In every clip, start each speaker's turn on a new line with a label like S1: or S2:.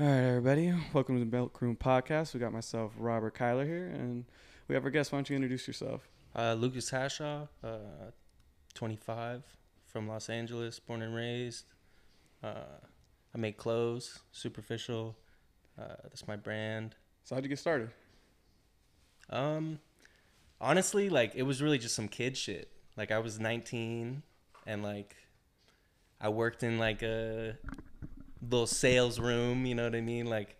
S1: All right, everybody. Welcome to the Milk Room Podcast. We got myself, Robert Kyler, here, and we have our guest. Why don't you introduce yourself?
S2: Uh, Lucas Hashaw, uh, 25, from Los Angeles, born and raised. Uh, I make clothes, superficial. Uh, that's my brand.
S1: So, how'd you get started?
S2: Um, honestly, like it was really just some kid shit. Like I was 19, and like I worked in like a little sales room. You know what I mean? Like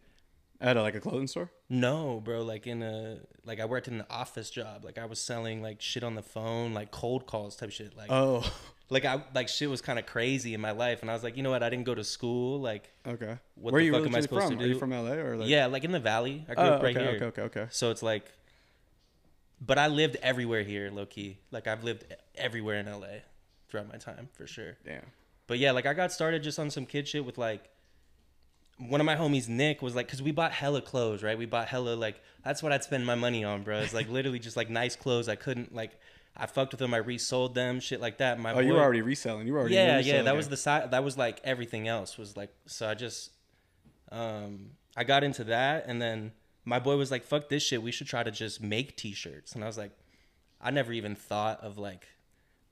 S1: At a, like a clothing store?
S2: No, bro. Like in a like I worked in an office job. Like I was selling like shit on the phone, like cold calls type shit. Like
S1: Oh,
S2: like I like shit was kind of crazy in my life, and I was like, you know what? I didn't go to school. Like
S1: okay.
S2: What
S1: Where
S2: the
S1: you
S2: fuck am I supposed
S1: from?
S2: to
S1: Are you from LA or like?
S2: yeah, like in the valley. I grew
S1: Oh,
S2: up right
S1: okay,
S2: here.
S1: okay, okay, okay.
S2: So it's like, but I lived everywhere here, low key. Like I've lived everywhere in LA throughout my time for sure.
S1: Damn.
S2: But yeah, like I got started just on some kid shit with like one of my homies, Nick, was like, cause we bought hella clothes, right? We bought hella like that's what I'd spend my money on, bro. It's like literally just like nice clothes. I couldn't like I fucked with them. I resold them, shit like that. My
S1: Oh, you were already reselling. You were already.
S2: yeah, yeah. That was the side. That was like everything else was like. So I just, um, I got into that, and then my boy was like, "Fuck this shit. We should try to just make T-shirts." And I was like, I never even thought of like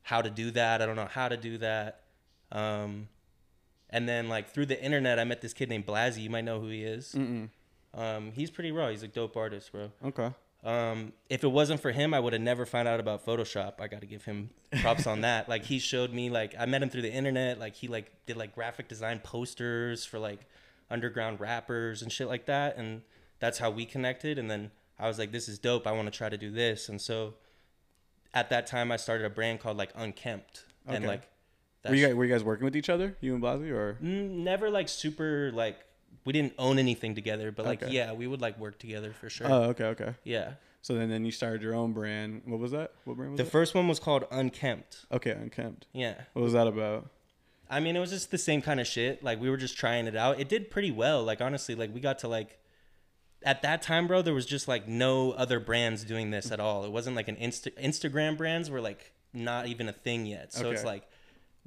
S2: how to do that. I don't know how to do that. Um, and then like through the internet, I met this kid named Blazzy. You might know who he is.
S1: Mm-mm.
S2: Um, he's pretty raw. He's a dope artist, bro.
S1: Okay.
S2: Um, if it wasn't for him, I would have never found out about Photoshop. I got to give him props on that. Like he showed me, like I met him through the internet. Like he like did like graphic design posters for like underground rappers and shit like that, and that's how we connected. And then I was like, this is dope. I want to try to do this. And so at that time, I started a brand called like Unkempt, and
S1: Okay.
S2: Like
S1: Were you guys were you guys working with each other, you and Blasey, or?
S2: Mm, never like super like we didn't own anything together, but like
S1: Okay.
S2: yeah, we would like work together for sure.
S1: Oh, okay, okay.
S2: yeah.
S1: So then, then you started your own brand. What was that? What brand was
S2: The
S1: that?
S2: first one was called Unkempt.
S1: okay, Unkempt.
S2: Yeah.
S1: What was that about?
S2: I mean, it was just the same kind of shit. Like we were just trying it out. It did pretty well. Like honestly, like we got to like at that time, bro, there was just like no other brands doing this at all. It wasn't like an Insta- Instagram brands were like not even a thing yet. So it's
S1: Okay.
S2: like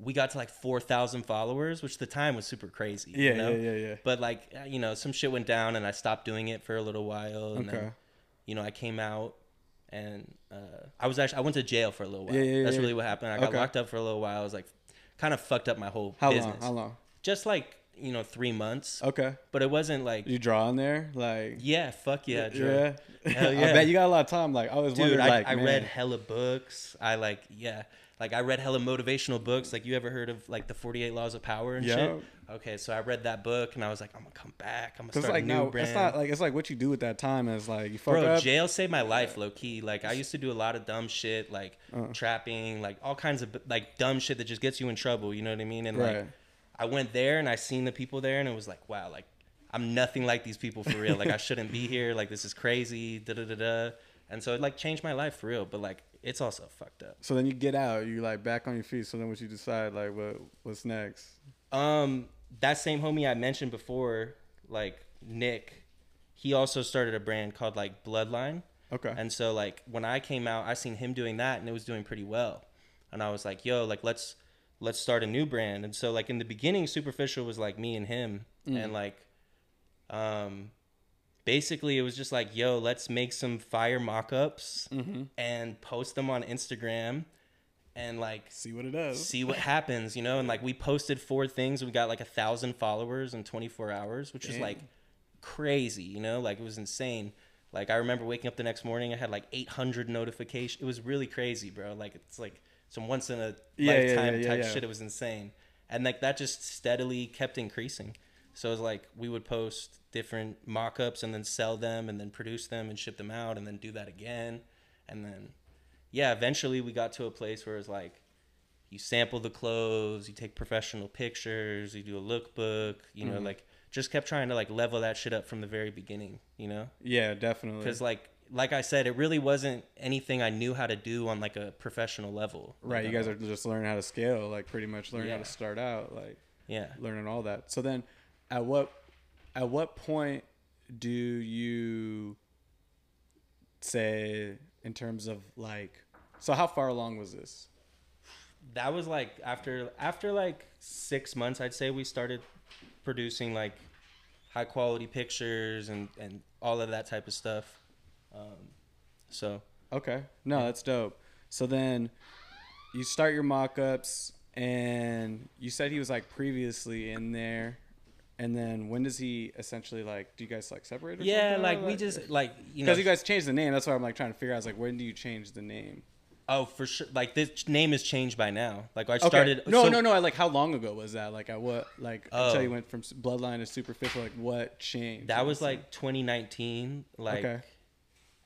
S2: we got to like 4,000 followers, which the time was super crazy.
S1: Yeah,
S2: you know?
S1: yeah, yeah, yeah.
S2: But like, uh, you know, some shit went down and I stopped doing it for a little while. And
S1: Okay.
S2: then, you know, I came out and uh, I was actually, I went to jail for a little while.
S1: Yeah, yeah,
S2: That's
S1: yeah.
S2: really what happened. I got
S1: Okay.
S2: locked up for a little while. I was like, kind of fucked up my whole
S1: How
S2: business.
S1: long? How long?
S2: Just like, you know, three months.
S1: Okay.
S2: But it wasn't like,
S1: Did you draw in there? Like.
S2: yeah, fuck yeah.
S1: Yeah.
S2: Hell
S1: I bet you got a lot of time. Like I was
S2: Dude,
S1: wondering,
S2: I,
S1: like
S2: I
S1: man.
S2: read hella books. I like, yeah. Like I read hella motivational books. Like you ever heard of like the 48 laws of power and
S1: Yeah.
S2: shit? Okay, so I read that book and I was like, I'm gonna come back. I'm gonna start
S1: like
S2: a new
S1: no,
S2: brand.
S1: it's not like it's like what you do at that time is like you fuck
S2: Bro,
S1: up.
S2: jail saved my life, low key. Like I used to do a lot of dumb shit, like
S1: Uh.
S2: trapping, like all kinds of like dumb shit that just gets you in trouble. You know what I mean? And
S1: Right.
S2: like, I went there and I seen the people there, and it was like, wow, like I'm nothing like these people for real. like I shouldn't be here. Like this is crazy. Da da da da. And so it like changed my life for real. But like it's also fucked up.
S1: So then you get out, you like back on your feet. So then what you decide, like what what's next?
S2: Um, that same homie I mentioned before, like Nick, he also started a brand called like Bloodline.
S1: Okay.
S2: And so like when I came out, I seen him doing that and it was doing pretty well. And I was like, yo, like let's let's start a new brand. And so like in the beginning, Superficial was like me and him. And like um basically it was just like, yo, let's make some fire mock-ups mm-hmm. and post them on Instagram and like
S1: See what it does.
S2: see what happens, you know. And like we posted four things, we got like a thousand followers in 24 hours, which was like crazy, you know. Like it was insane. Like I remember waking up the next morning, I had like 800 notifications. It was really crazy, bro. Like it's like some once in a
S1: Yeah,
S2: lifetime
S1: yeah, yeah,
S2: type shit. It was insane, and like that just steadily kept increasing. So it was like we would post different mock-ups and then sell them and then produce them and ship them out and then do that again and then yeah, eventually we got to a place where it's like you sample the clothes, you take professional pictures, you do a lookbook, you know,
S1: Mhm.
S2: like just kept trying to like level that shit up from the very beginning, you know?
S1: Yeah, definitely.
S2: Because like like I said, it really wasn't anything I knew how to do on like a professional level.
S1: right, you
S2: know?
S1: guys are just learning how to scale, like pretty much learning how to start out, like
S2: yeah.
S1: learning all that. So then, at what at what point do you say in terms of like? So how far along was this?
S2: that was like after after like six months i'd say we started producing like high quality pictures and and all of that type of stuff. Um, so
S1: Okay. No, that's dope. So then you start your mock-ups and you said he was like previously in there. And then when does he essentially like do you guys like separate or
S2: yeah,
S1: something?
S2: like we just like you know
S1: because you guys changed the name. That's why I'm like trying to figure out. I was like, when do you change the name?
S2: oh for sure like this name is changed by now. Like I
S1: Okay.
S2: started
S1: No,
S2: so-
S1: no, no. Like how long ago was that? Like at what? Like until
S2: Oh.
S1: you went from bloodline to superficial. Like what changed?
S2: That was like 2019, like,
S1: Okay.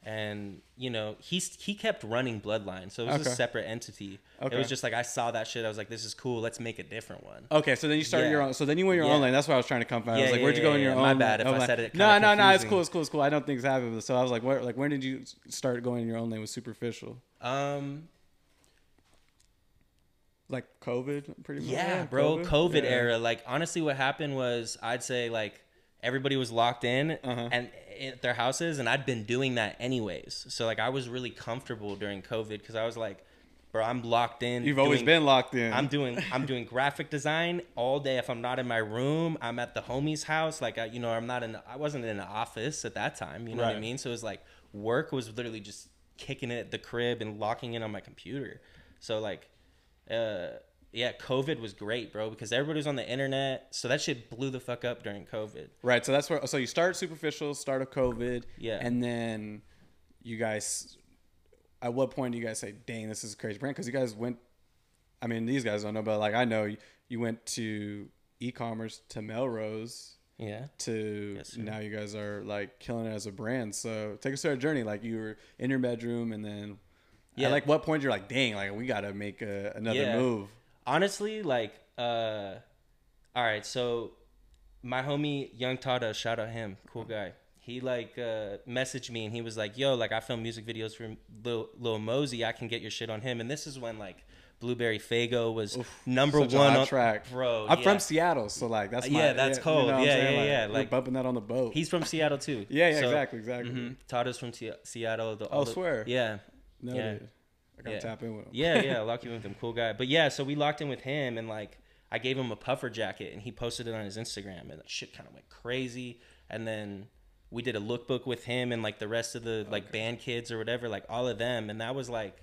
S2: And you know he's he kept running Bloodline, so it was
S1: Okay.
S2: a separate entity. It was just like I saw that shit, I was like, this is cool. Let's make a different one.
S1: Okay, so then you started
S2: Yeah.
S1: your own. So then you went your
S2: Yeah.
S1: own lane. That's why I was trying to come find. I was like, where'd you go in your own?
S2: My bad if
S1: own
S2: I said it
S1: No, no, no. It's cool. It's cool. It's cool. I don't think it's happened. So I was like, where? Like, when did you start going in your own lane with superficial?
S2: Um,
S1: Like COVID, pretty much.
S2: yeah, bro, COVID,
S1: Yeah.
S2: era. Like honestly, what happened was I'd say like everybody was locked in
S1: Uh-huh.
S2: and at their houses, and I'd been doing that anyways. So like I was really comfortable during COVID because I was like, bro, I'm locked in.
S1: You've always been locked in.
S2: I'm doing I'm doing graphic design all day. If I'm not in my room, I'm at the homie's house. Like I, you know, I'm not in. I wasn't in an office at that time. You know what I mean? So it was like work was literally just kicking it at the crib and locking in on my computer. So like, uh, yeah, COVID was great, bro, because everybody was on the internet. So that shit blew the fuck up during COVID.
S1: Right. So that's where. So you start superficial, start of COVID.
S2: Yeah.
S1: And then you guys. At what point do you guys say, "Dang, this is a crazy brand"? Because you guys went. I mean, these guys don't know, but like I know, you, you went to e-commerce to Melrose
S2: Yeah.
S1: to
S2: Yes,
S1: now you guys are like killing it as a brand. So take us through a journey. Like you were in your bedroom, and then. Yeah.
S2: Yeah.
S1: like what point you're like, "Dang, like we got to make a, another
S2: Yeah.
S1: move."
S2: Honestly like uh all right so my homie young tada shout out him cool guy he like uh messaged me and he was like yo like i film music videos for lil, lil mosey i can get your shit on him and this is when like blueberry Faygo was number
S1: Such a
S2: one on
S1: track,
S2: bro
S1: I'm
S2: yeah.
S1: from Seattle, so like that's my,
S2: Yeah, that's cold.
S1: what I'm
S2: Yeah, yeah,
S1: Like,
S2: yeah,
S1: we're
S2: like-
S1: bumping that on the boat.
S2: he's from seattle too
S1: Yeah, yeah,
S2: So-
S1: exactly, exactly.
S2: mhm. tada's from Se- seattle the,
S1: Oh,
S2: the-
S1: swear.
S2: yeah
S1: No,
S2: yeah.
S1: I gotta
S2: Yeah.
S1: tap in with him.
S2: yeah, yeah, lucky with him, cool guy. But yeah, so we locked in with him, and like I gave him a puffer jacket, and he posted it on his Instagram, and that shit kind of went crazy. And then we did a lookbook with him and like the rest of the like band kids or whatever, like all of them, and that was like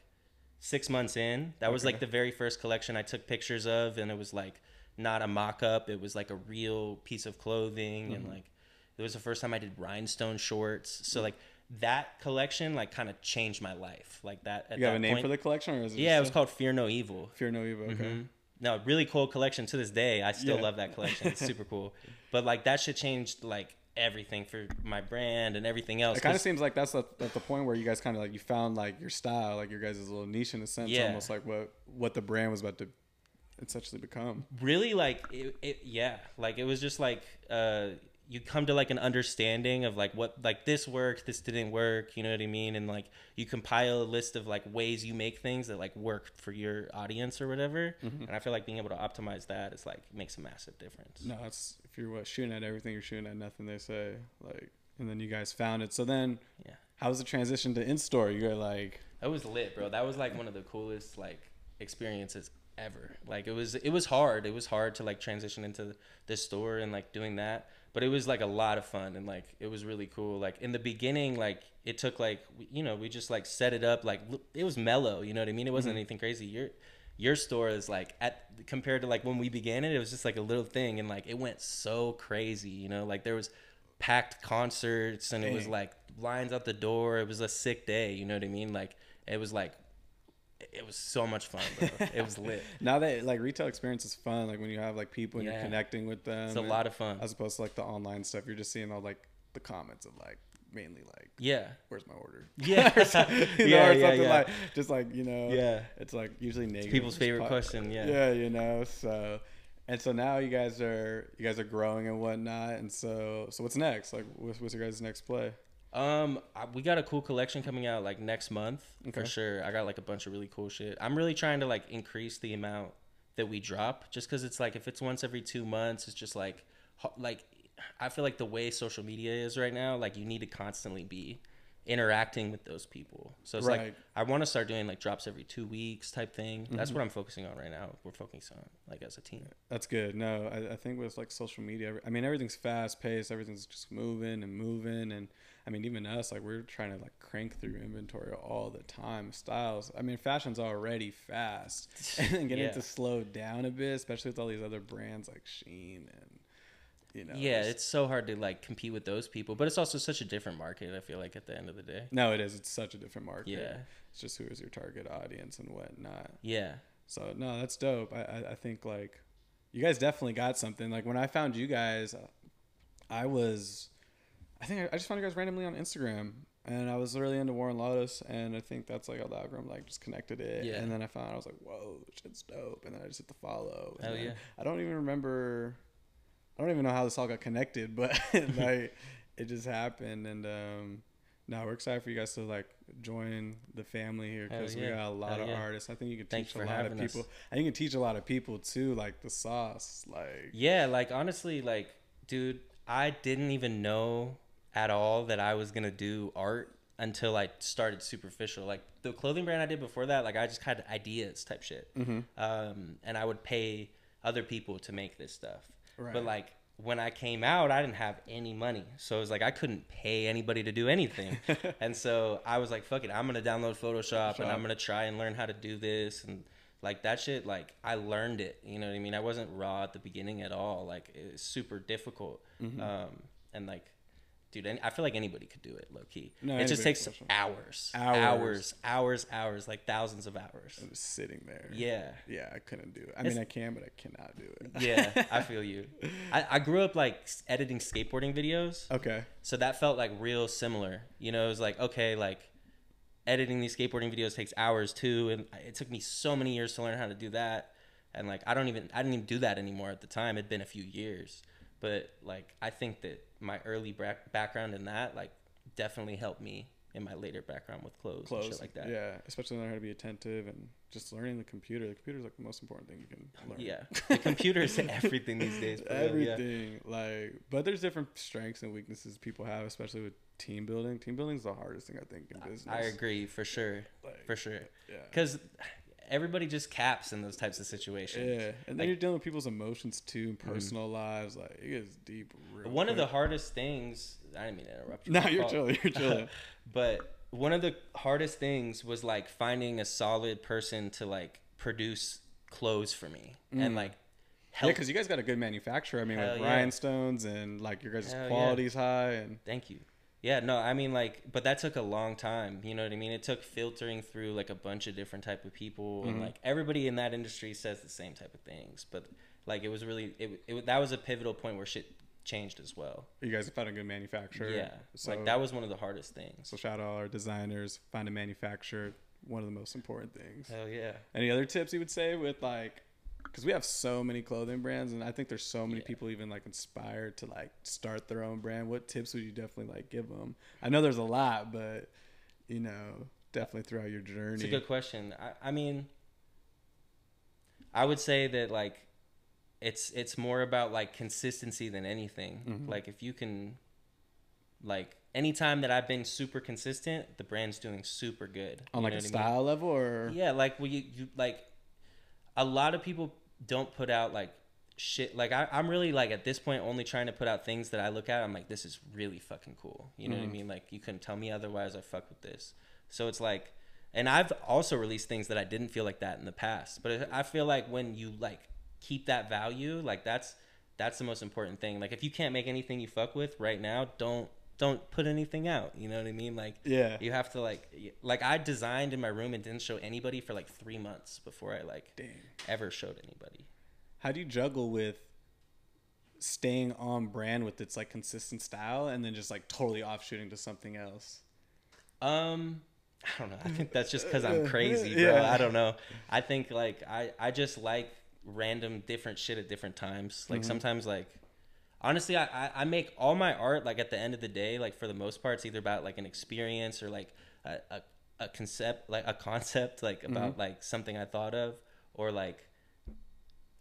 S2: six months in. That was like the very first collection I took pictures of, and it was like not a mock up; it was like a real piece of clothing, and mm-hmm. like it was the first time I did rhinestone shorts. So mm. like. That collection like kind of changed my life, like that. At
S1: You have a name
S2: point.
S1: for the collection, or is it?
S2: Yeah, it was
S1: just
S2: called Fear No Evil.
S1: Fear No Evil. Okay.
S2: Mhm. No, really cool collection to this day. I still
S1: Yeah.
S2: love that collection. It's super cool. But like that shit changed like everything for my brand and everything else.
S1: It kind of seems like that's the, at the point where you guys kind of like you found like your style, like your guys' little niche in a sense,
S2: Yeah.
S1: almost like what what the brand was about to essentially become.
S2: really like it, it yeah like it was just like uh you come to like an understanding of like what like this worked this didn't work you know what i mean and like you compile a list of like ways you make things that like work for your audience or whatever
S1: Mm-hmm.
S2: and i feel like being able to optimize that is like makes a massive difference
S1: No, it's if you're what shooting at everything, you're shooting at nothing. They say like, and then you guys found it. So then,
S2: Yeah.
S1: how was the transition to in store? You're like,
S2: That was lit, bro. That was like one of the coolest like experiences ever. Like it was it was hard. It was hard to like transition into the store and like doing that. But it was like a lot of fun and like it was really cool. Like in the beginning, like it took like you know we just like set it up like it was mellow. You know what I mean? It wasn't mm-hmm. anything crazy. Your your store is like at compared to like when we began it, it was just like a little thing and like it went so crazy. You know, like there was packed concerts and it was like lines out the door. It was a sick day. You know what I mean? Like it was like it was so much fun. Bro. it was lit.
S1: now that like retail experience is fun, like when you have like people and you're connecting with them.
S2: It's a lot of fun.
S1: as opposed to like the online stuff. You're just seeing all like the comments of like mainly like,
S2: Yeah.
S1: where's my order?
S2: Yeah.
S1: Or some- you know,
S2: Yeah,
S1: or
S2: yeah,
S1: something
S2: yeah.
S1: like just like you know,
S2: Yeah.
S1: It's like usually negative.
S2: people's favorite
S1: pop-
S2: question, yeah.
S1: yeah, you know. So, and so now you guys are you guys are growing and whatnot. And so, so what's next? Like, what's, what's your guys' next play?
S2: Um, I, we got a cool collection coming out like next month
S1: Okay.
S2: for sure. I got like a bunch of really cool shit. I'm really trying to like increase the amount that we drop, just because it's like if it's once every two months, it's just like like I feel like the way social media is right now, like you need to constantly be interacting with those people. So it's
S1: Right.
S2: like I want to start doing like drops every two weeks type thing. That's
S1: Mm-hmm.
S2: what I'm focusing on right now. We're focusing on like as a team.
S1: That's good. No, I, I think with like social media, I mean, everything's fast paced. Everything's just moving and moving. And I mean, even us, like we're trying to like crank through inventory all the time. Styles. I mean, fashion's already fast, and then getting it to slow down a bit, especially with all these other brands like Shein and you know.
S2: yeah, it's so hard to like compete with those people, but it's also such a different market. I feel like at the end of the day.
S1: no, it is. It's such a different market.
S2: Yeah.
S1: It's just who is your target audience and whatnot.
S2: Yeah.
S1: So no, that's dope. I, I I think like you guys definitely got something. Like when I found you guys, I was, I think I, I just found you guys randomly on Instagram, and I was really into Warren Lotas, and I think that's like how the algorithm like just connected it.
S2: Yeah.
S1: And then I found I was like, whoa, shit's dope, and then I just hit the follow.
S2: Hell yeah.
S1: I don't even remember. I don't even know how this all got connected, but like it just happened, and um. No, we're excited for you guys to like join the family here because we got a lot
S2: Hell
S1: of
S2: yeah.
S1: artists. I think you can
S2: Thanks
S1: teach a lot of
S2: having us.
S1: people. I think you can teach a lot of people too, like the sauce. Like
S2: Yeah, like honestly, like, dude, I didn't even know at all that I was gonna do art until I started superficial. Like the clothing brand I did before that, like I just had ideas type shit,
S1: Mm-hmm.
S2: um, and I would pay other people to make this stuff.
S1: Right.
S2: But like when I came out, I didn't have any money, so it was like I couldn't pay anybody to do anything, and so I was like, "Fuck it, I'm gonna download Photoshop and I'm gonna try and learn how to do this and." Like that shit, like I learned it. You know what I mean? I wasn't raw at the beginning at all. Like it was super difficult.
S1: Mm-hmm.
S2: Um, and like, dude, any, I feel like anybody could do it, low key.
S1: No,
S2: it just takes
S1: could, for sure.
S2: hours,
S1: Hours.
S2: hours, hours, hours, like thousands of hours.
S1: I'm just sitting there.
S2: Yeah.
S1: Yeah, I couldn't do it. I
S2: It's-
S1: mean, I can, but I cannot do it.
S2: yeah, I feel you. I, I grew up like editing skateboarding videos,
S1: okay.
S2: so that felt like real similar. You know, it was like okay, like editing these skateboarding videos takes hours too, and it took me so many years to learn how to do that. And like I don't even I didn't even do that anymore at the time. It'd been a few years, but like I think that my early bra- background in that like definitely helped me in my later background with clothes, and shit like that.
S1: Yeah, especially learning how to be attentive and just learning the computer. The computer is like the most important thing you can learn.
S2: Yeah, the computer is everything these days. real, yeah.
S1: Everything. Like, but there's different strengths and weaknesses people have, especially with team building. Team building is the hardest thing I think in business.
S2: I agree for sure,
S1: Like,
S2: for sure.
S1: Yeah.
S2: Because everybody just caps in those types of situations.
S1: Yeah, and then
S2: Like- Mm-hmm.
S1: you're dealing with people's emotions too, personal lives. Like it gets deep. Real
S2: One of the hardest things. I didn't mean to interrupt you.
S1: No, you're chilling. You're chilling.
S2: but one of the hardest things was like finding a solid person to like produce clothes for me and like
S1: Mm. yeah,
S2: help.
S1: because you guys got a good manufacturer. I mean,
S2: Hell
S1: with
S2: yeah.
S1: rhinestones and like your guys'
S2: Hell yeah.
S1: quality's high and
S2: Thank you. Yeah, no, I mean like, but that took a long time. You know what I mean? It took filtering through like a bunch of different type of people, and
S1: Mm-hmm.
S2: like everybody in that industry says the same type of things. But like, it was really it, it that was a pivotal point where shit changed as well.
S1: you guys have found a good manufacturer.
S2: Yeah,
S1: So
S2: like that was one of the hardest things.
S1: So shout out all our designers. Find a manufacturer. One of the most important things.
S2: Hell yeah.
S1: Any other tips you would say with like, because we have so many clothing brands, and I think there's so many
S2: Yeah.
S1: people even like inspired to like start their own brand. What tips would you definitely like give them? I know there's a lot, but you know, definitely throughout your journey.
S2: It's a good question. I, I mean, I would say that like it's it's more about like consistency than anything.
S1: Mm-hmm.
S2: Like if you can like anytime that I've been super consistent, the brand's doing super good.
S1: on
S2: You
S1: like a
S2: I mean?
S1: style level, or
S2: Yeah, like well, you, you like a lot of people don't put out like shit. Like I, I'm really like at this point only trying to put out things that I look at. I'm like, this is really fucking cool. You know what I mm. mean? Like you couldn't tell me otherwise. I fuck with this. So it's like, and I've also released things that I didn't feel like that in the past. But I feel like when you like keep that value, like that's that's the most important thing. Like if you can't make anything you fuck with right now, don't don't put anything out. You know what I mean? Like
S1: yeah,
S2: you have to like like I designed in my room and didn't show anybody for like three months before I like ever showed anybody.
S1: How do you juggle with staying on brand with its like consistent style, and then just like totally offshooting to something else?
S2: Um, I don't know. I think that's just because I'm crazy, bro.
S1: Yeah.
S2: I don't know. I think like I I just like random different shit at different times. Like sometimes like honestly I, I make all my art like at the end of the day like for the most part it's either about like an experience or like a, a, a concept like a concept like mm-hmm. about like something i thought of or like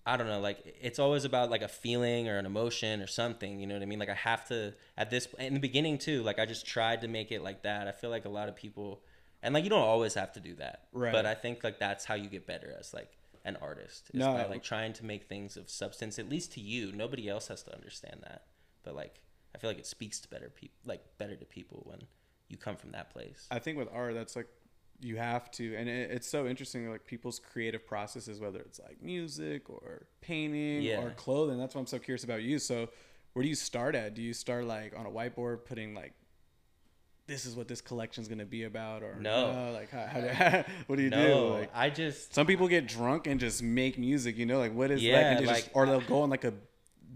S2: I don't know, like it's always about like a feeling or an emotion or something. You know what I mean? Like I have to at this in the beginning too. Like I just tried to make it like that. I feel like a lot of people, and like you don't always have to do that.
S1: Right.
S2: But I think like that's how you get better as like an artist. Is
S1: No.
S2: by like trying to make things of substance, at least to you. Nobody else has to understand that. But like I feel like it speaks to better people, like better to people when you come from that place.
S1: I think with art, that's like you have to, and it, it's so interesting. Like people's creative processes, whether it's like music or painting
S2: Yeah.
S1: or clothing. That's why I'm so curious about you. So, where do you start at? Do you start like on a whiteboard, putting like, this is what this collection's gonna be about, or
S2: No.
S1: like how, how do, what do you do?
S2: no,
S1: Like
S2: I just
S1: some people get drunk and just make music. You know, like what is like,
S2: Yeah,
S1: and they just,
S2: like-
S1: or they'll go on like a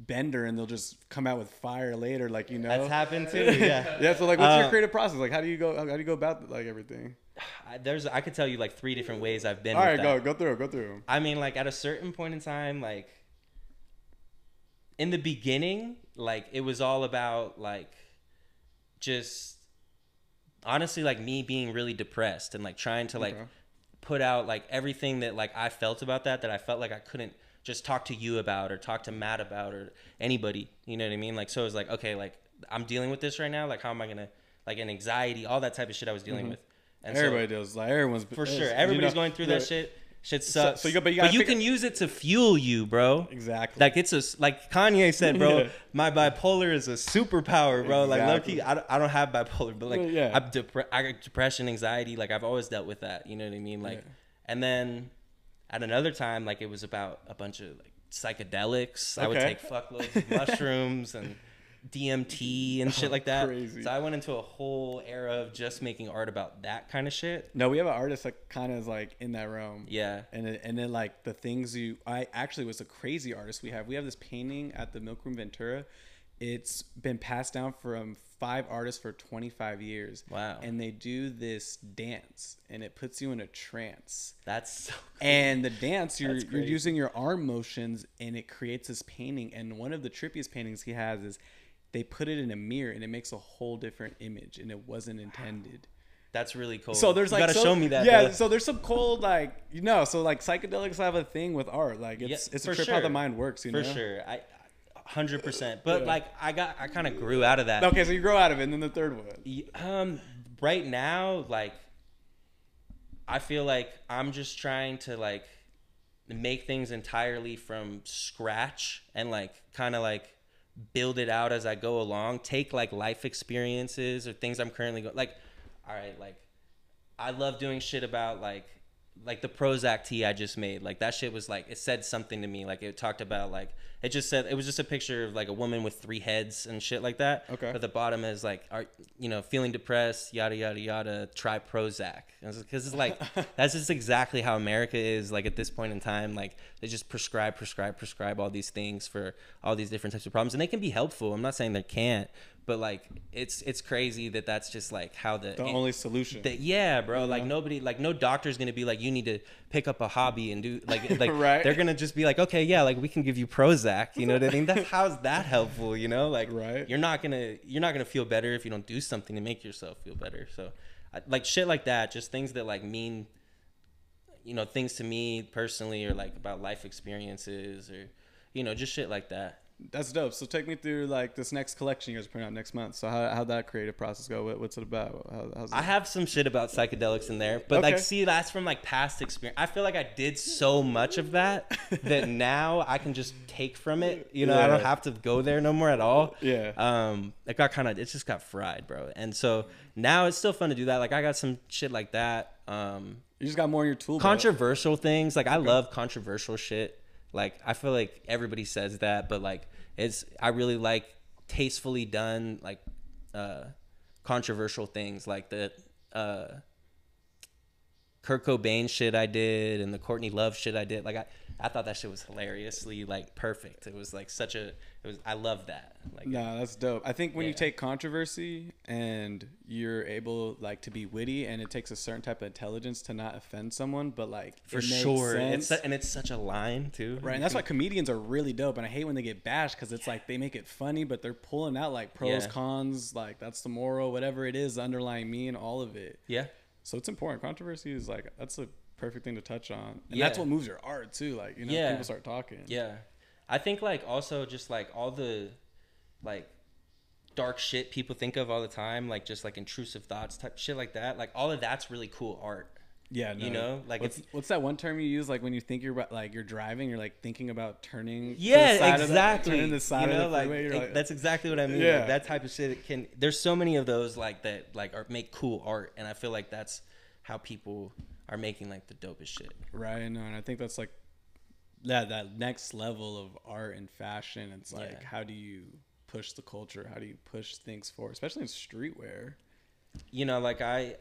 S1: bender and they'll just come out with fire later. Like you know,
S2: that's happened too. Yeah.
S1: yeah. So like, what's your
S2: Uh,
S1: creative process? Like, how do you go? How do you go about like everything?
S2: I, there's I could tell you like three different ways I've been.
S1: All
S2: that.
S1: go go through, go through.
S2: I mean, like at a certain point in time, like in the beginning, like it was all about like just honestly like me being really depressed and like trying to like
S1: Okay.
S2: put out like everything that like I felt about that that I felt like I couldn't just talk to you about or talk to Matt about or anybody. You know what I mean? Like so it was like okay, like I'm dealing with this right now. Like how am I gonna like an anxiety, all that type of shit I was dealing mm-hmm. with. And so-
S1: Everybody does. Like everyone's
S2: for sure.
S1: you
S2: Everybody's
S1: know,
S2: going through that shit. Shit sucks.
S1: so you but you
S2: but you can use it to fuel you, bro.
S1: Exactly.
S2: Like it's a like Kanye said, bro.
S1: Yeah.
S2: My bipolar is a superpower, bro. Like lucky, I don't, I don't have bipolar, but like
S1: Yeah.
S2: I'm depre- I got depression, anxiety. Like I've always dealt with that. You know what I mean? Like,
S1: Yeah.
S2: and then at another time, like it was about a bunch of like psychedelics. I would take fuckloads of mushrooms and DMT and shit like that.
S1: Crazy.
S2: So I went into a whole era of just making art about that kind of shit.
S1: no, we have an artist that kind of is like in that realm.
S2: Yeah.
S1: And it, and then like the things you, I actually was a crazy artist. We have we have this painting at the Milk Room Ventura. It's been passed down from five artists for 25 years.
S2: Wow.
S1: And they do this dance, and it puts you in a trance.
S2: That's so
S1: And the dance, you're you're using your arm motions, and it creates this painting. And one of the trippiest paintings he has is they put it in a mirror, and it makes a whole different image, and it wasn't intended.
S2: That's really cool.
S1: So there's
S2: you
S1: like
S2: gotta
S1: so-
S2: show me that.
S1: Yeah,
S2: bro.
S1: so there's some cold like you know, so like psychedelics have a thing with art. Like it's
S2: Yeah,
S1: it's a
S2: for
S1: trip how the mind works. You know.
S2: for
S1: know.
S2: sure. I, hundred percent. But
S1: Yeah.
S2: like I got, I kind of grew out of that.
S1: Okay, so you grow out of it, and then the third one.
S2: Um, right now, like I feel like I'm just trying to like make things entirely from scratch and like kind of like build it out as I go along. Take like life experiences or things I'm currently going like. All right, like I love doing shit about like like the Prozac tee I just made. Like that shit was like it said something to me. Like it talked about like it just said it was just a picture of like a woman with three heads and shit like that.
S1: Okay.
S2: But the bottom is like are you know feeling depressed yada yada yada try Prozac because it's like that's just exactly how America is like at this point in time. Like they just prescribe prescribe prescribe all these things for all these different types of problems and they can be helpful. I'm not saying they can't. But like it's it's crazy that that's just like how the
S1: The only solution.
S2: that yeah, bro. Like nobody, like no doctor's gonna be like, you need to pick up a hobby and do like like
S1: Right.
S2: they're gonna just be like, okay, yeah, like we can give you Prozac. You know what I mean? That's how's that helpful? You know, like
S1: Right.
S2: You're not gonna you're not gonna feel better if you don't do something to make yourself feel better. So, I, like shit like that, just things that like mean, you know, things to me personally or like about life experiences or you know just shit like that.
S1: That's dope. So take me through like this next collection you guys are putting out next month. So how how'd that creative process go? What, what's it about? How, how's it?
S2: I have some shit about psychedelics in there, but like, see, that's from like past experience. I feel like I did so much of that that now I can just take from it. You know, I don't have to go there no more at all.
S1: Yeah.
S2: Um, it got kind of, it just got fried, bro. And so now it's still fun to do that. Like I got some shit like that. Um,
S1: you just got more in your tool. belt.
S2: controversial things. Like I love controversial shit. Like I feel like everybody says that, but like it's I really like tastefully done like uh controversial things like the uh Kurt Cobain shit I did and the Courtney Love shit I did. Like I I thought that shit was hilariously like perfect. It was like such a it was I love that. Like
S1: No, that's dope. I think when you take controversy and you're able like to be witty, and it takes a certain type of intelligence to not offend someone, but like
S2: for sure. It's su- and it's such a line too.
S1: Right, and that's why comedians are really dope. And I hate when they get bashed because it's like they make it funny, but they're pulling out like pros,
S2: Yeah.
S1: cons, like that's the moral, whatever it is, the underlying mean, all of it.
S2: Yeah.
S1: So it's important. Controversy is like that's a perfect thing to touch on. And that's what moves your art too. Like you know,
S2: Yeah.
S1: people start talking.
S2: Yeah. I think like also just like all the like dark shit people think of all the time, like just like intrusive thoughts type shit like that. Like all of that's really cool art.
S1: Yeah,
S2: You know, like
S1: what's,
S2: it's-
S1: what's that one term you use? Like when you think you're like you're driving, you're like thinking about turning.
S2: Yeah,
S1: side of the-
S2: exactly.
S1: side
S2: you know,
S1: of the
S2: like,
S1: freeway,
S2: it-
S1: like-
S2: that's exactly what I mean.
S1: Yeah.
S2: Like, that type of shit can. There's so many of those like that like are make cool art, and I feel like that's how people are making like the dopest shit.
S1: Right, no, and I think that's like that that next level of art and fashion. It's like
S2: Yeah.
S1: how do you push the culture? How do you push things forward, especially in streetwear?
S2: you know like i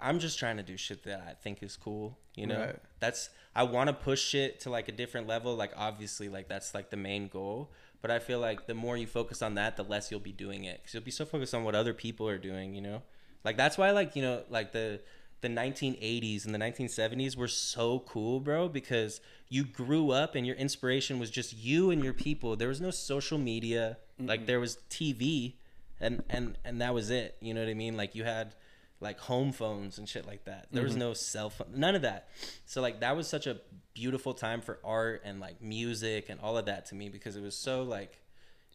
S2: i'm just trying to do shit that i think is cool you know
S1: Right.
S2: that's i want to push shit to like a different level like obviously like that's like the main goal but i feel like the more you focus on that the less you'll be doing it because you'll be so focused on what other people are doing you know like that's why like you know like the the 1980s and the 1970s were so cool bro because you grew up and your inspiration was just you and your people. There was no social media. Like there was tv and and and that was it. You know what i mean? Like you had like home phones and shit like that. There was mm-hmm. no cell phone none of that. So like that was such a beautiful time for art and like music and all of that to me because it was so like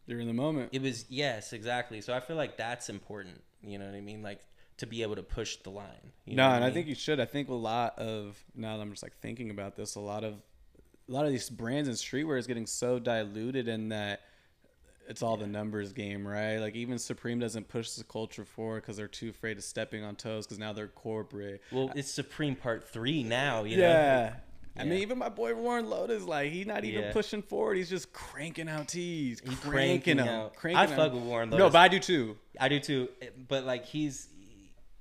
S1: You're in the moment.
S2: it was yes exactly. So i feel like that's important. You know what i mean? Like to be able to push the line you
S1: no, and I
S2: mean?
S1: think you should. I think a lot of now that I'm just like thinking about this, a lot of a lot of these brands and streetwear is getting so diluted in that it's all the numbers game, right? Like even Supreme doesn't push the culture forward because they're too afraid of stepping on toes because now they're corporate.
S2: well it's supreme part three now you know
S1: yeah. I mean, even my boy Warren Lotas, like he's not even
S2: Yeah.
S1: pushing forward. He's just cranking out tees, cranking,
S2: cranking
S1: them,
S2: out-
S1: cranking
S2: I fuck with Warren
S1: No, but I do too.
S2: I do too, but like he's,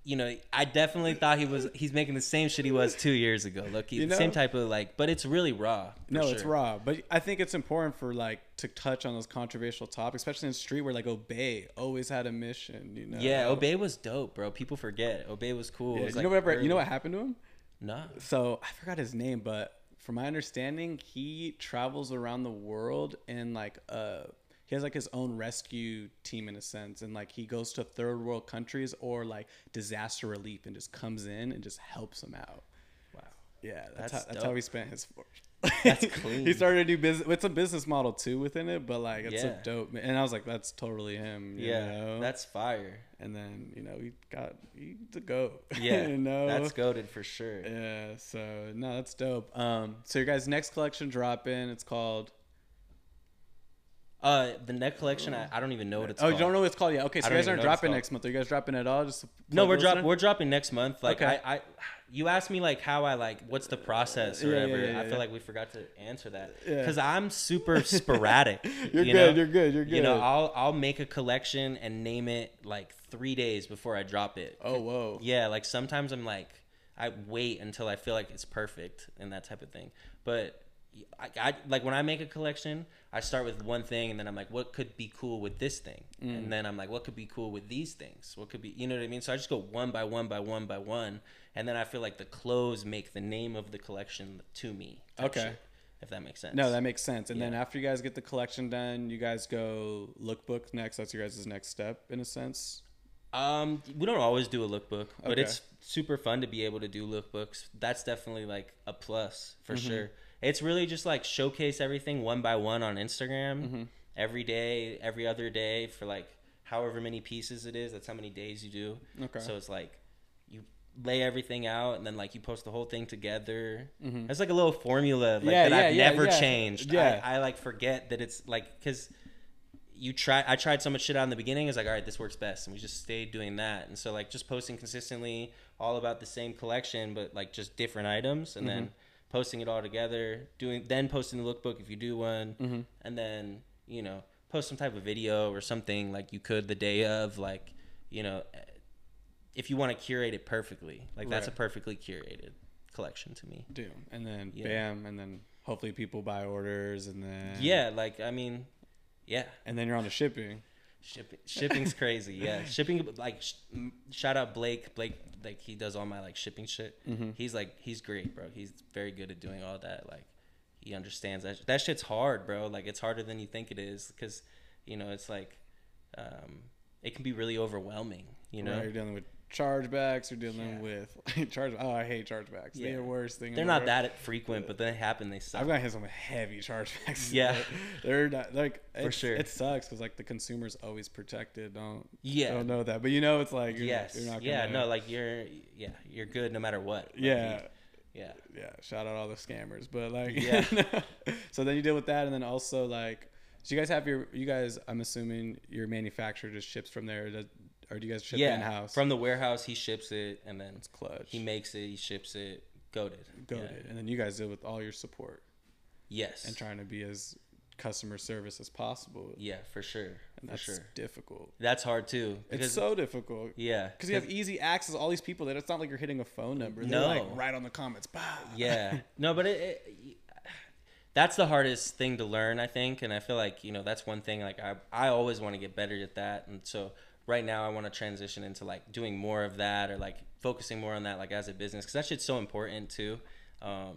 S2: you know, I definitely thought he was. He's making the same shit he was two years ago. Look,
S1: You
S2: the same type of like, but it's really raw.
S1: No, it's raw, but I think it's important for like to touch on those controversial topics, especially in streetwear like Obey always had a mission. You know?
S2: Yeah, Obey was dope, bro. People forget Obey was cool.
S1: Yeah,
S2: was,
S1: you
S2: like,
S1: know what? You know what happened to him?
S2: Nah.
S1: So I forgot his name, but from my understanding, he travels around the world in like uh he has like his own rescue team in a sense, and like he goes to third world countries or like disaster relief and just comes in and just helps them out.
S2: Wow.
S1: Yeah, that's,
S2: That's
S1: how, that's how he spent his fortune.
S2: That's clean.
S1: he started to do business It's a business model too within it, but like it's
S2: Yeah.
S1: a dope. And I was like, that's totally him. You
S2: Yeah,
S1: know?
S2: that's fire.
S1: and then you know he got he the goat.
S2: Yeah,
S1: you know
S2: that's goaded for sure.
S1: yeah. So no, that's dope. Um, so your guys' next collection drop in. It's called.
S2: Uh, the neck collection, I, I don't even know what it's.
S1: oh,
S2: called.
S1: you don't know what it's called yet? Okay, so
S2: I
S1: you
S2: don't
S1: guys
S2: even
S1: aren't
S2: know what it's
S1: dropping
S2: called.
S1: next month. Are you guys dropping at all? Just
S2: No, we're
S1: dropping.
S2: drop we're dropping next month. Like
S1: Okay.
S2: I, I, you asked me like how I like what's the process or
S1: Yeah, yeah,
S2: whatever.
S1: yeah,
S2: I feel
S1: yeah.
S2: like we forgot to answer that
S1: Yeah.
S2: because I'm super sporadic.
S1: You're
S2: you
S1: good.
S2: know?
S1: You're good. You're good.
S2: You know, I'll I'll make a collection and name it like three days before I drop it.
S1: oh whoa.
S2: Yeah, like sometimes I'm like I wait until I feel like it's perfect and that type of thing. But I, I like when I make a collection, I start with one thing and then I'm like, what could be cool with this thing?
S1: Mm.
S2: And then I'm like, what could be cool with these things? What could be, you know what I mean? So I just go one by one by one by one, and then I feel like the clothes make the name of the collection to me.
S1: Okay.
S2: shit, if that makes sense.
S1: No, that makes sense. And then after you guys get the collection done, you guys go lookbook next. That's your guys' next step in a sense.
S2: Um, we don't always do a lookbook, but
S1: Okay.
S2: it's super fun to be able to do lookbooks. That's definitely like a plus for
S1: Mm-hmm.
S2: sure. It's really just like showcase everything one by one on Instagram
S1: Mm-hmm.
S2: every day, every other day for like however many pieces it is. That's how many days you do.
S1: Okay.
S2: So it's like you lay everything out and then like you post the whole thing together. It's like a little formula like,
S1: Mm-hmm. Yeah,
S2: that
S1: yeah,
S2: I've
S1: yeah,
S2: never
S1: yeah.
S2: changed.
S1: Yeah.
S2: I, I like forget that it's like because you try I tried so much shit out in the beginning. It's like, all right, this works best, and we just stayed doing that. And so like just posting consistently, all about the same collection, but like just different items, and
S1: Mm-hmm.
S2: then posting it all together. Doing then posting the lookbook if you do one,
S1: Mm-hmm.
S2: and then you know post some type of video or something like you could the day of, like you know, if you want to curate it perfectly, like that's a perfectly curated collection to me.
S1: Do and then
S2: Yeah.
S1: bam, and then hopefully people buy orders, and then
S2: Yeah, like I mean, yeah.
S1: and then you're on the shipping.
S2: Shipping, shipping's crazy. Yeah, shipping. Like, sh- shout out Blake. Blake, like he does all my like shipping shit.
S1: Mm-hmm.
S2: He's like, he's great, bro. He's very good at doing all that. Like, he understands that. That shit's hard, bro. Like, it's harder than you think it is because, you know, it's like, um, it can be really overwhelming. You know.
S1: right? You're dealing with chargebacks. You're dealing
S2: Yeah.
S1: with charge. Oh, I hate chargebacks.
S2: Yeah.
S1: They're the worst thing.
S2: They're
S1: the
S2: not that frequent, but they happen. They suck.
S1: I've got hit some heavy chargebacks.
S2: Yeah.
S1: they're not like
S2: For sure.
S1: It sucks because like the consumer's always protected. Don't
S2: Yeah.
S1: don't know that, but you know it's like you're,
S2: yes.
S1: you're not gonna,
S2: yeah. No. Like you're. Yeah. You're good no matter what. Like,
S1: yeah.
S2: you- yeah.
S1: yeah, shout out all the scammers. But like,
S2: Yeah.
S1: so then you deal with that, and then also like, so you guys have your, you guys, I'm assuming your manufacturer just ships from there, does, or do you guys ship
S2: yeah.
S1: in house?
S2: From the warehouse, he ships it, and then
S1: it's clutch.
S2: he makes it. He ships it. Goaded.
S1: goaded,
S2: Yeah.
S1: and then you guys deal with all your support
S2: Yes.
S1: and trying to be as customer service as possible,
S2: yeah, for sure.
S1: and
S2: for
S1: that's
S2: sure.
S1: difficult.
S2: That's hard too.
S1: It's so difficult.
S2: yeah.
S1: Because you have easy access to all these people that it's not like you're hitting a phone number. They're
S2: No.
S1: like right on the comments. Bah.
S2: yeah no but it, it that's the hardest thing to learn i think and i feel like you know that's one thing like i, I always want to get better at that and so right now i want to transition into like doing more of that or like focusing more on that like as a business because that shit's so important too um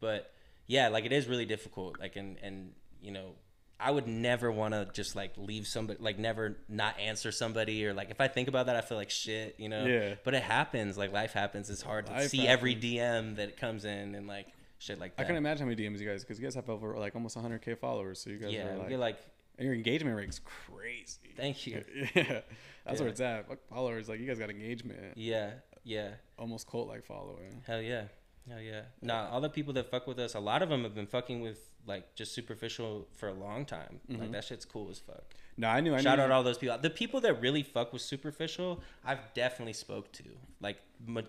S2: but yeah like it is really difficult like and and you know I would never want to just like leave somebody, like never not answer somebody, or like if I think about that, I feel like shit, you know.
S1: Yeah.
S2: But it happens. Like life happens. It's hard to
S1: Life
S2: see every DM that comes in and like shit like
S1: I
S2: that.
S1: can imagine how many DMs you guys, because you guys have over like almost 100k followers. So you guys
S2: yeah,
S1: are like,
S2: you're like,
S1: and your engagement rate's crazy.
S2: thank you.
S1: Yeah, that's
S2: Yeah.
S1: where it's at. Followers, like you guys got engagement,
S2: Yeah, yeah,
S1: almost cult like following.
S2: hell yeah, hell yeah. Nah, all the people that fuck with us, a lot of them have been fucking with like just superficial for a long time. Like mm-hmm. that shit's cool as fuck.
S1: No, I knew. I
S2: Shout
S1: knew,
S2: out all those people. The people that really fuck with superficial, I've definitely spoke to like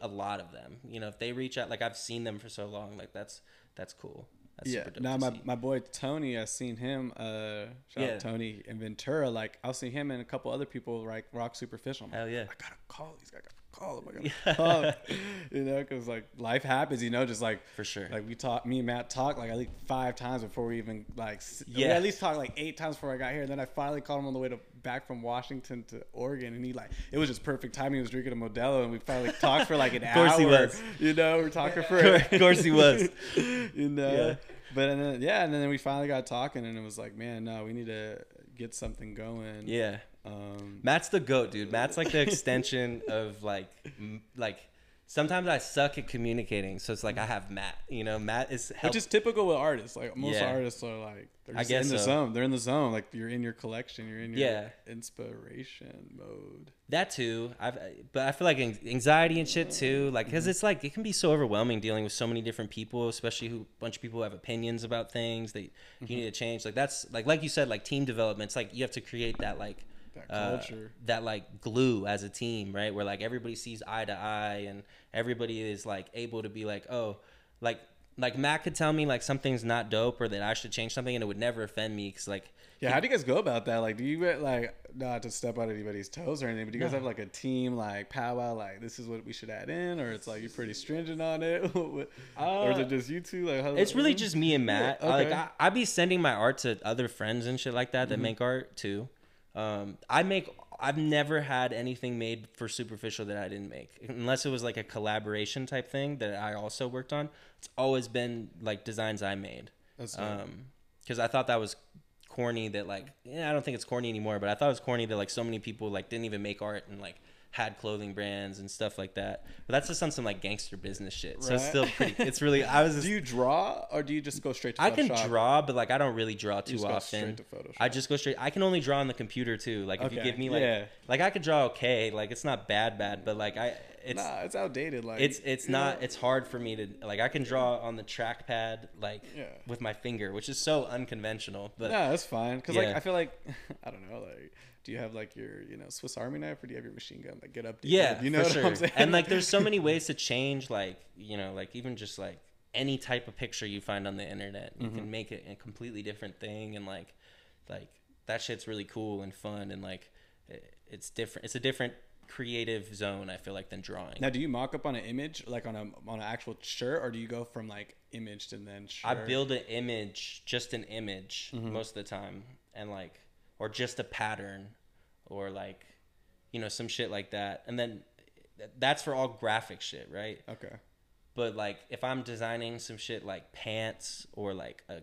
S2: a lot of them. You know, if they reach out, like I've seen them for so long, like that's that's cool. That's
S1: Yeah, now my,
S2: see.
S1: my boy Tony, I've seen him. Uh, shout
S2: Yeah.
S1: out Tony in Ventura. Like I'll see him and a couple other people like rock superficial. Like,
S2: Hell yeah.
S1: I gotta call these guys. Call them. I gotta call 'em. You know, because like life happens. You know, just like
S2: For sure.
S1: Like we talk, me and Matt talked like I think five times before we even like.
S2: Yeah.
S1: at least talked like eight times before I got here. And then I finally called him on the way to back from Washington to Oregon, and he like it was just perfect timing. He was drinking a Modelo, and we finally talked for like an hour.
S2: Of course he was.
S1: You know, we're talking for.
S2: Of course he was.
S1: you know.
S2: Yeah.
S1: But and then yeah, and then we finally got talking, and it was like, man, no, we need to get something going.
S2: yeah.
S1: Um,
S2: Matt's the goat, dude. Matt's like the extension of like m- like sometimes I suck at communicating, so it's like I have Matt. You know, Matt is help-
S1: which is typical with artists. Like most
S2: Yeah.
S1: artists are like they're just in the
S2: so.
S1: zone. They're in the zone. Like you're in your collection. You're in your
S2: Yeah.
S1: inspiration mode.
S2: that too. I've but I feel like anxiety and shit too. Like because it's like it can be so overwhelming dealing with so many different people, especially who a bunch of people have opinions about things that you need to change. Like that's like like you said, like team development. It's like you have to create that like
S1: That
S2: uh,
S1: culture.
S2: that like glue as a team, right? Where like everybody sees eye to eye and everybody is like able to be like, oh, like like Matt could tell me like something's not dope or that I should change something and it would never offend me because like
S1: Yeah, how do you guys go about that? Like, do you get, like not to step on anybody's toes or anything, but do you guys have like a team like powwow? Like, this is what we should add in, or it's like you're pretty stringent on it, What- or is it uh, just you two? Like, how,
S2: It's really just me and Matt.
S1: Yeah,
S2: I- Like
S1: okay.
S2: I, I be sending my art to other friends and shit like that that mm-hmm. make art too. Um, I make. I've never had anything made for superficial that I didn't make, unless it was like a collaboration type thing that I also worked on. It's always been like designs I made.
S1: That's dope.
S2: Um, because I thought that was corny. That like, yeah, I don't think it's corny anymore. But I thought it was corny that like so many people like didn't even make art and like had clothing brands and stuff like that. But that's just on some like gangster business shit. So it's still pretty. It's really. I was. Just,
S1: do you draw or do you just go straight to Photoshop?
S2: I can draw, but like I don't really draw too often.
S1: straight to Photoshop.
S2: I just go straight. I can only draw on the computer too. Like if you give me like,
S1: yeah.
S2: like I could draw okay. Like it's not bad, bad, but like I, it's
S1: nah, it's outdated. Like
S2: it's it's not
S1: know?
S2: it's hard for me to like I can draw on the trackpad like
S1: Yeah.
S2: with my finger, which is so unconventional. But
S1: no, that's fine. Cause like I feel like I don't know. Like, do you have like your you know Swiss Army knife or do you have your machine gun? Like, get up. to
S2: yeah,
S1: you know
S2: for
S1: what
S2: sure. And like there's so many ways to change like you know like even just like any type of picture you find on the internet, you
S1: Mm-hmm.
S2: can make it a completely different thing and like like that shit's really cool and fun and like it- it's different. It's a different creative zone. I feel like than drawing.
S1: Now, do you mock up on an image, like on a on an actual shirt, or do you go from like imaged and then shirt?
S2: I build an image, just an image
S1: Mm-hmm.
S2: most of the time, and like, or just a pattern, or like, you know, some shit like that. And then that's for all graphic shit, right?
S1: Okay.
S2: But like, if I'm designing some shit like pants or like a,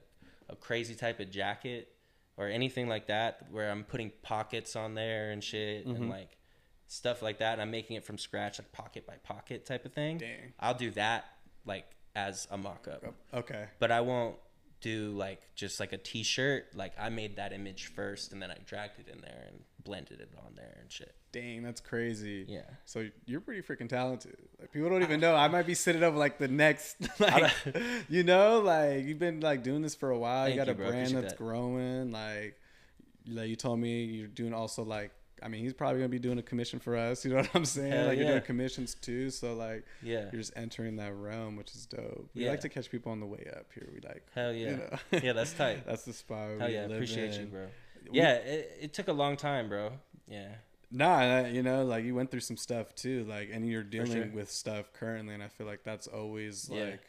S2: a crazy type of jacket or anything like that, where I'm putting pockets on there and shit,
S1: Mm-hmm.
S2: and like, stuff like that, and I'm making it from scratch, like pocket by pocket type of thing.
S1: Dang.
S2: I'll do that like as a mock-up,
S1: Okay.
S2: but I won't do like just like a T-shirt. Like I made that image first, and then I dragged it in there and blended it on there and shit.
S1: Dang, that's crazy.
S2: Yeah.
S1: So you're pretty freaking talented. Like people don't even know. I might be sitting up like the next, like, you know, like you've been like doing this for a while. You got
S2: you,
S1: a
S2: bro.
S1: brand that's
S2: that.
S1: growing. Like, like you told me, you're doing also like. I mean, he's probably gonna be doing a commission for us. You know what I'm saying?
S2: Hell
S1: like you're doing commissions too. So like,
S2: Yeah.
S1: you're just entering that realm, which is dope. We
S2: Yeah.
S1: like to catch people on the way up here. We like,
S2: Hell yeah.
S1: you know,
S2: Yeah, that's tight.
S1: that's the spot.
S2: Hell
S1: we
S2: yeah, appreciate you, bro.
S1: We-
S2: Yeah, it, it took a long time, bro. Yeah.
S1: Nah, you know, like you went through some stuff too, like, and you're dealing
S2: sure.
S1: with stuff currently, and I feel like that's always
S2: Yeah.
S1: like,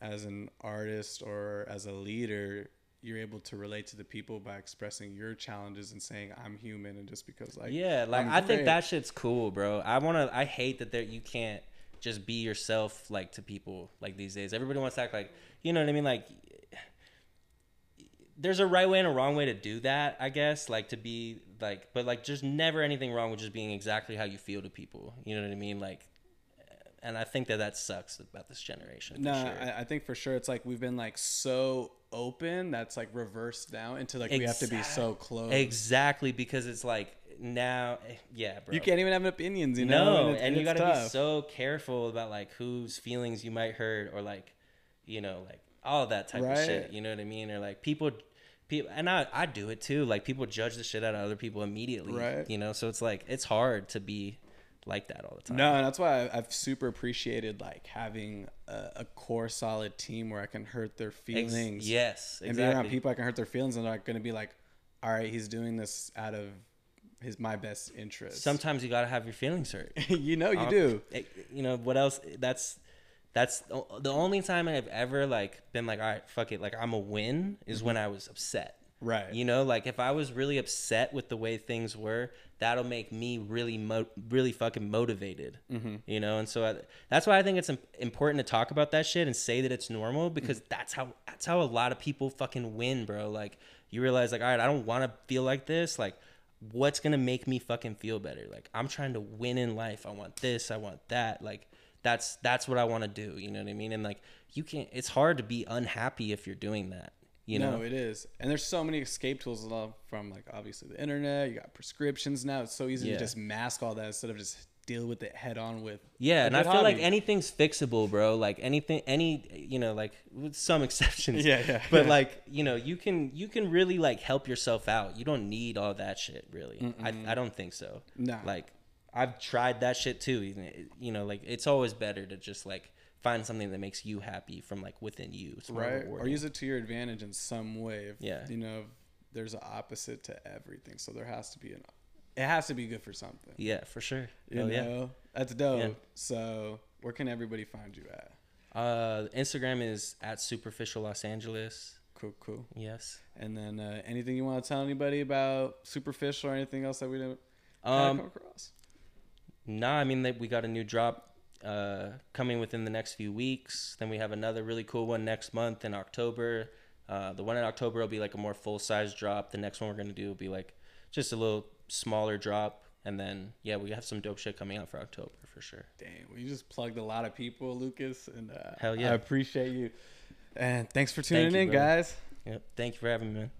S1: as an artist or as a leader, you're able to relate to the people by expressing your challenges and saying I'm human, and just because like
S2: yeah, like
S1: I'm
S2: i think that shit's cool, bro. I want to I hate that there you can't just be yourself like to people like these days. Everybody wants to act like, you know what I mean? Like there's a right way and a wrong way to do that, I guess, like to be like but like just never anything wrong with just being exactly how you feel to people. You know what I mean? Like and I think that that sucks about this generation.
S1: No,
S2: sure.
S1: I, I think for sure it's like we've been like so open that's like reversed down into like we have to be so close.
S2: Exactly, because it's like now, yeah, bro.
S1: You can't even have opinions, you know.
S2: no,
S1: it's-
S2: and you got to be so careful about like whose feelings you might hurt or like, you know, like all of that type of shit. You know what I mean? Or like people, people, and I I do it too. Like people judge the shit out of other people immediately.
S1: Right.
S2: You know, so it's like it's hard to be like that all the time.
S1: No, and that's why I- I've super appreciated like having a, a core solid team where I can hurt their
S2: Ex-
S1: feelings.
S2: yes,
S1: and be around people I can hurt their feelings and they're going to be like, all right, he's doing this out of his my best interest.
S2: Sometimes you gotta have your feelings hurt.
S1: you know, you
S2: Um,
S1: do.
S2: it- you know what else? That's that's the the only time I've ever like been like, all right, fuck it, like I'm a win is when I was upset.
S1: Right.
S2: You know, like if I was really upset with the way things were, that'll make me really mo- really fucking motivated.
S1: Mm-hmm.
S2: You know, and so I, that's why I think it's important to talk about that shit and say that it's normal
S1: Mm-hmm.
S2: because that's how that's how a lot of people fucking win, bro. Like you realize, like, all right, I don't want to feel like this. Like, what's gonna make me fucking feel better? Like, I'm trying to win in life. I want this. I want that. Like, that's that's what I want to do. You know what I mean? And like, you can't. It's hard to be unhappy if you're doing that. You know?
S1: no, it is. And there's so many escape tools from like obviously the internet. You got prescriptions now. It's so easy
S2: Yeah.
S1: to just mask all that instead of just deal with it head on with.
S2: Yeah, and I feel like anything's fixable, bro. Like anything, any you know, like with some exceptions.
S1: Yeah, yeah,
S2: But
S1: yeah.
S2: like you know, you can you can really like help yourself out. You don't need all that shit, really. I I don't think so.
S1: Nah.
S2: Like I've tried that shit too. You know, like it's always better to just like find something that makes you happy from like within you.
S1: Right or use it to your advantage in some way if,
S2: Yeah.
S1: you know there's an opposite to everything so there has to be an it has to be good for something
S2: yeah, for sure.
S1: you
S2: Oh,
S1: know
S2: yeah.
S1: that's dope
S2: Yeah.
S1: so where can everybody find you at
S2: Uh, Instagram is at superficial Los Angeles.
S1: cool cool
S2: Yes.
S1: and then uh, anything you want to tell anybody about superficial or anything else that we didn't
S2: Um,
S1: come across
S2: Nah, I mean that we got a new drop uh, coming within the next few weeks. Then we have another really cool one next month in October. Uh, the one in October will be like a more full size drop. The next one we're gonna do will be like just a little smaller drop. And then yeah, we have some dope shit coming out for October for sure.
S1: Dang, we just plugged a lot of people, Lucas, and uh,
S2: Hell yeah.
S1: I appreciate you. And thanks for tuning
S2: Thank you,
S1: in,
S2: brother.
S1: guys.
S2: Yep. Thank you for having me, man.